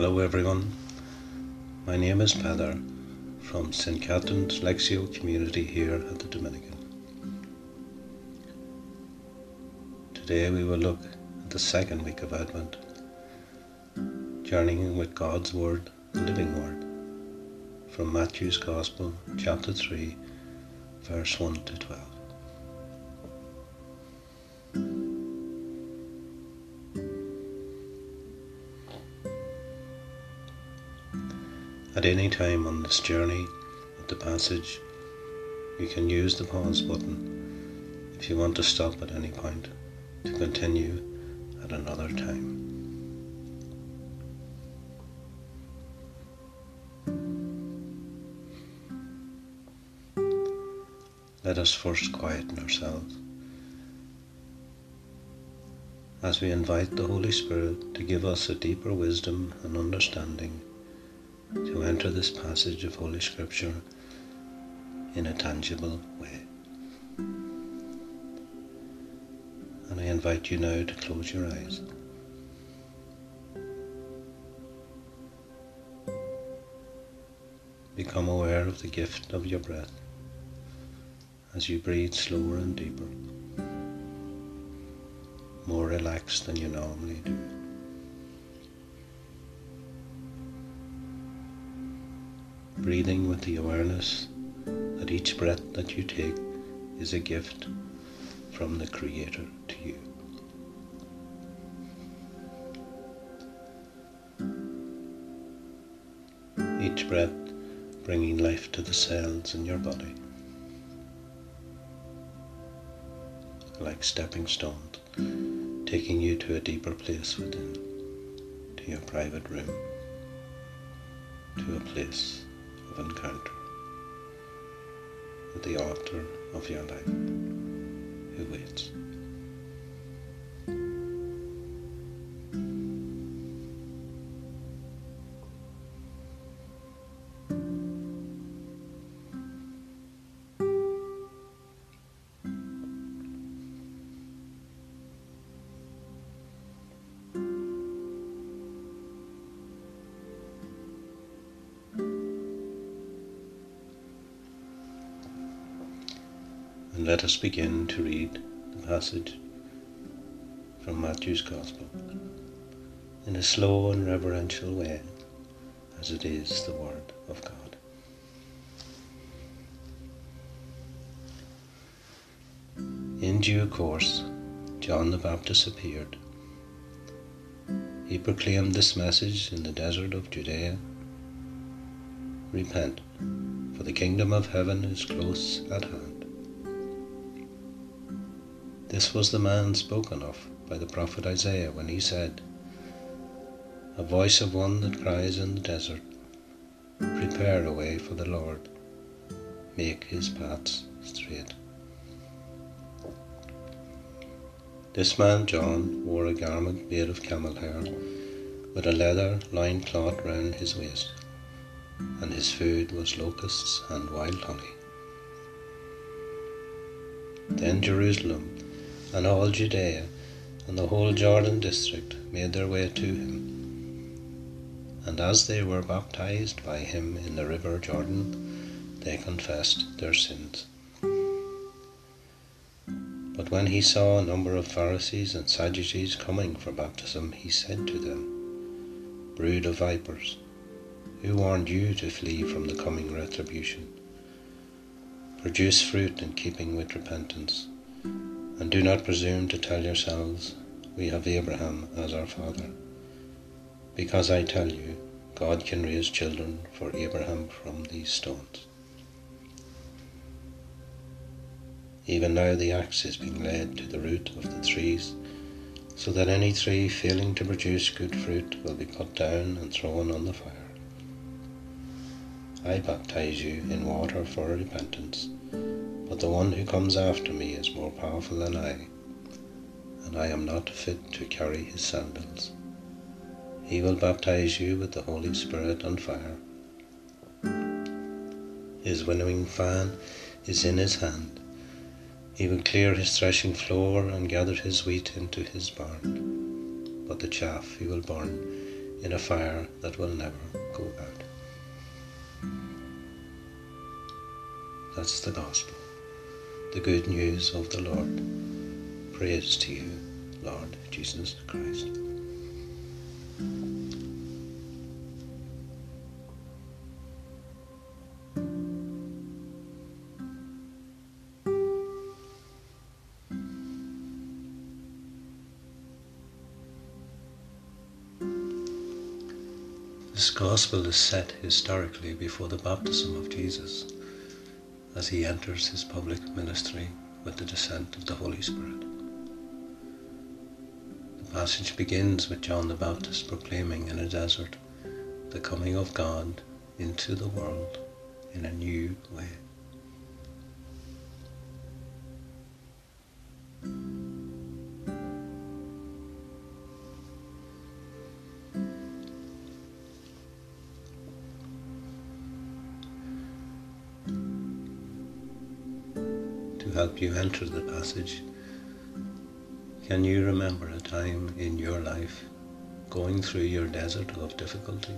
Hello everyone, my name is Peter from St. Catherine's Lectio community here at the Dominican. Today we will look at the second week of Advent, journeying with God's Word, the living Word, from Matthew's Gospel, chapter 3, verse 1 to 12. At any time on this journey of the passage, you can use the pause button if you want to stop at any point to continue at another time. Let us first quieten ourselves as we invite the Holy Spirit to give us a deeper wisdom and understanding to enter this passage of Holy Scripture in a tangible way. And I invite you now to close your eyes. Become aware of the gift of your breath as you breathe slower and deeper, more relaxed than you normally do. Breathing with the awareness that each breath that you take is a gift from the Creator to you. Each breath bringing life to the cells in your body, like stepping stones, taking you to a deeper place within, to your private room, to a place encounter with the author of your life who waits. And let us begin to read the passage from Matthew's Gospel in a slow and reverential way, as it is the Word of God. In due course, John the Baptist appeared. He proclaimed this message in the desert of Judea Repent, for the kingdom of heaven is close at hand. This was the man spoken of by the prophet Isaiah when he said, A voice of one that cries in the desert, Prepare a way for the Lord, make his paths straight. This man, John, wore a garment made of camel hair, with a leather loin cloth round his waist, and his food was locusts and wild honey. Then Jerusalem and all Judea and the whole Jordan district made their way to him. And as they were baptized by him in the river Jordan, they confessed their sins. But when he saw a number of Pharisees and Sadducees coming for baptism, he said to them, Brood of vipers, who warned you to flee from the coming retribution? Produce fruit in keeping with repentance. And do not presume to tell yourselves, We have Abraham as our father. Because I tell you, God can raise children for Abraham from these stones. Even now the axe is being laid to the root of the trees, so that any tree failing to produce good fruit will be cut down and thrown on the fire. I baptize you in water for repentance but the one who comes after me is more powerful than I, and I am not fit to carry his sandals. He will baptize you with the Holy Spirit and fire. His winnowing fan is in his hand. He will clear his threshing floor and gather his wheat into his barn, but the chaff he will burn in a fire that will never go out. That's the gospel, the good news of the Lord. Praise to you, Lord Jesus Christ. This gospel is set historically before the baptism of Jesus as he enters his public ministry with the descent of the Holy Spirit. The passage begins with John the Baptist proclaiming in a desert the coming of God into the world in a new way. Help you enter the passage. Can you remember a time in your life going through your desert of difficulty?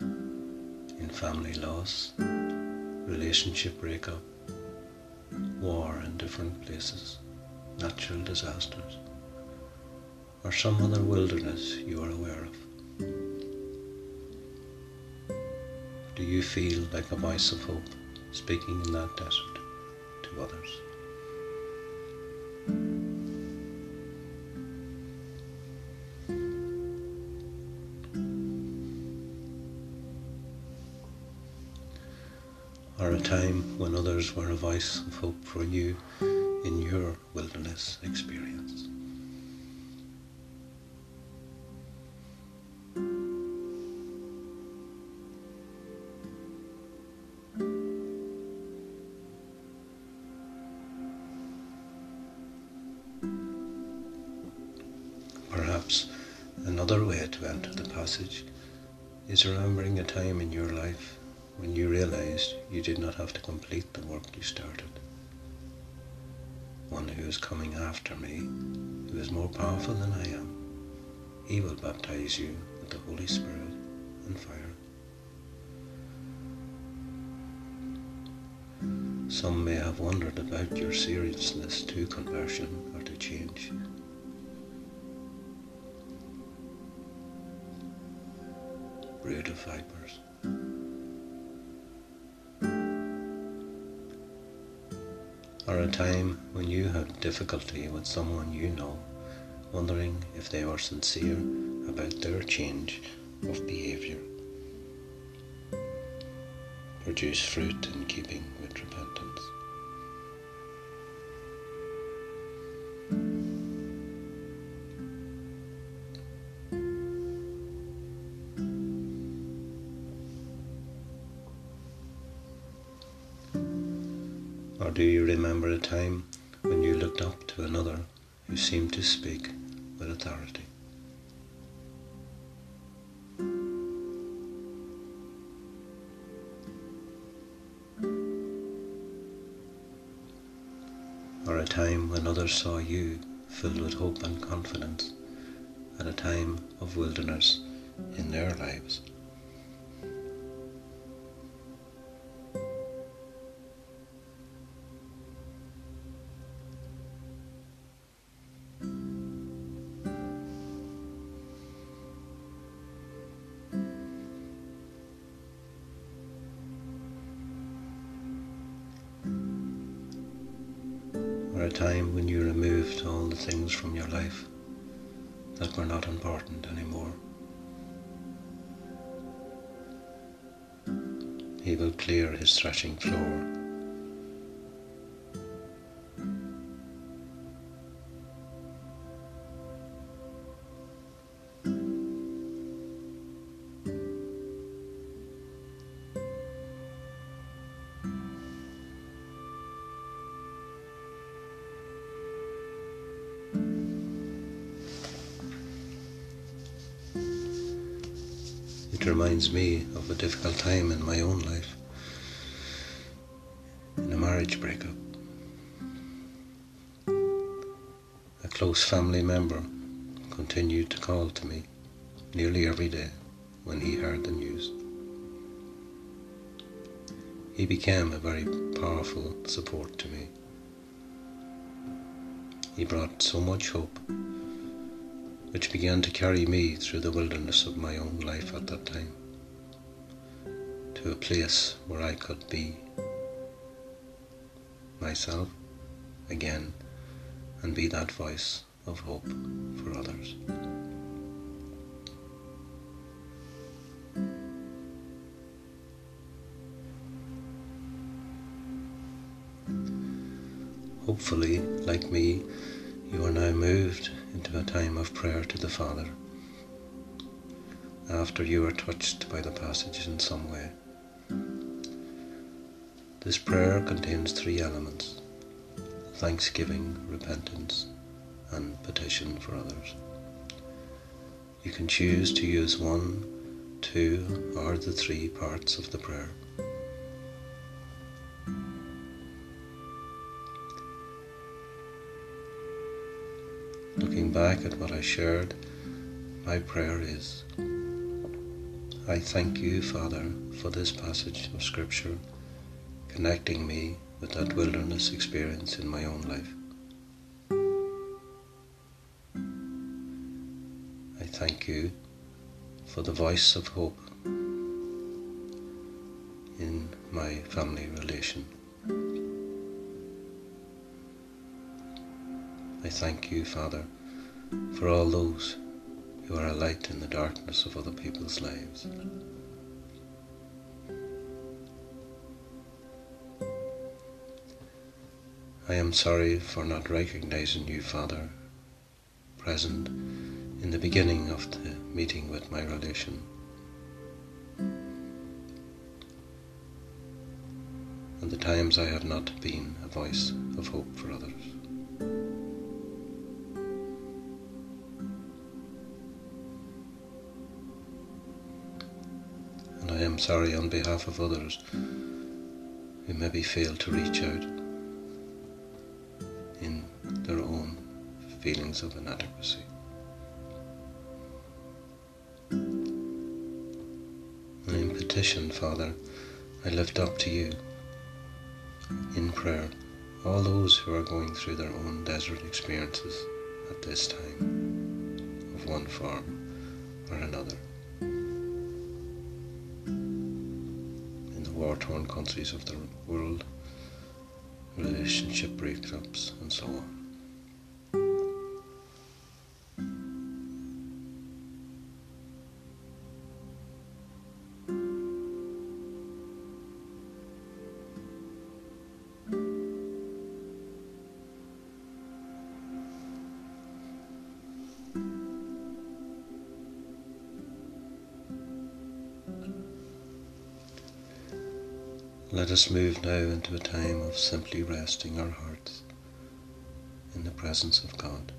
In family loss, relationship breakup, war in different places, natural disasters, or some other wilderness you are aware of? Do you feel like a voice of hope speaking in that desert to others? Or a time when others were a voice of hope for you in your wilderness experience. Perhaps another way to enter the passage is remembering a time in your life when you realized you did not have to complete the work you started. One who is coming after me, who is more powerful than I am, he will baptize you with the Holy Spirit and fire. Some may have wondered about your seriousness to conversion or to change. Brood of vipers. Or a time when you had difficulty with someone you know, wondering if they were sincere about their change of behaviour. Produce fruit in keeping with repentance. Or do you remember a time when you looked up to another who seemed to speak with authority? Or a time when others saw you filled with hope and confidence at a time of wilderness in their lives? Time when you removed all the things from your life that were not important anymore. He will clear his threshing floor. It reminds me of a difficult time in my own life, in a marriage breakup. A close family member continued to call to me nearly every day when he heard the news. He became a very powerful support to me. He brought so much hope, which began to carry me through the wilderness of my own life at that time to a place where I could be myself again and be that voice of hope for others. Hopefully, like me, you are now moved into a time of prayer to the Father after you are touched by the passage in some way. This prayer contains three elements thanksgiving, repentance, and petition for others. You can choose to use one, two, or the three parts of the prayer. Back at what I shared, my prayer is I thank you, Father, for this passage of Scripture connecting me with that wilderness experience in my own life. I thank you for the voice of hope in my family relation. I thank you, Father, for all those who are a light in the darkness of other people's lives. I am sorry for not recognizing you, Father, present in the beginning of the meeting with my relation. And the times I have not been a voice of hope for others. Am sorry on behalf of others who maybe failed to reach out in their own feelings of inadequacy. In petition, Father, I lift up to you in prayer all those who are going through their own desert experiences at this time of one form or another. War torn countries of the world, relationship breakups, and so on. Let us move now into a time of simply resting our hearts in the presence of God.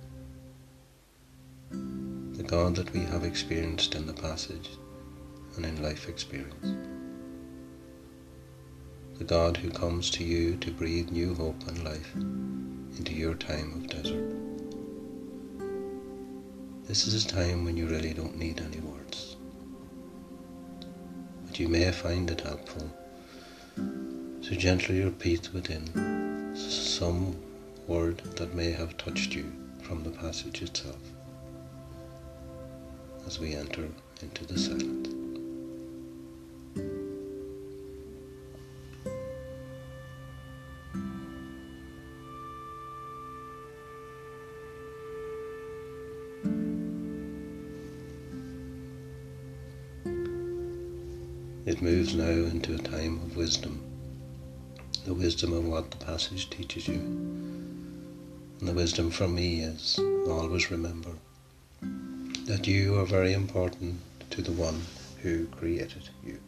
The God that we have experienced in the passage and in life experience. The God who comes to you to breathe new hope and life into your time of desert. This is a time when you really don't need any words, but you may find it helpful to gently repeat within some word that may have touched you from the passage itself as we enter into the silence. It moves now into a time of wisdom the wisdom of what the passage teaches you. And the wisdom from me is always remember that you are very important to the one who created you.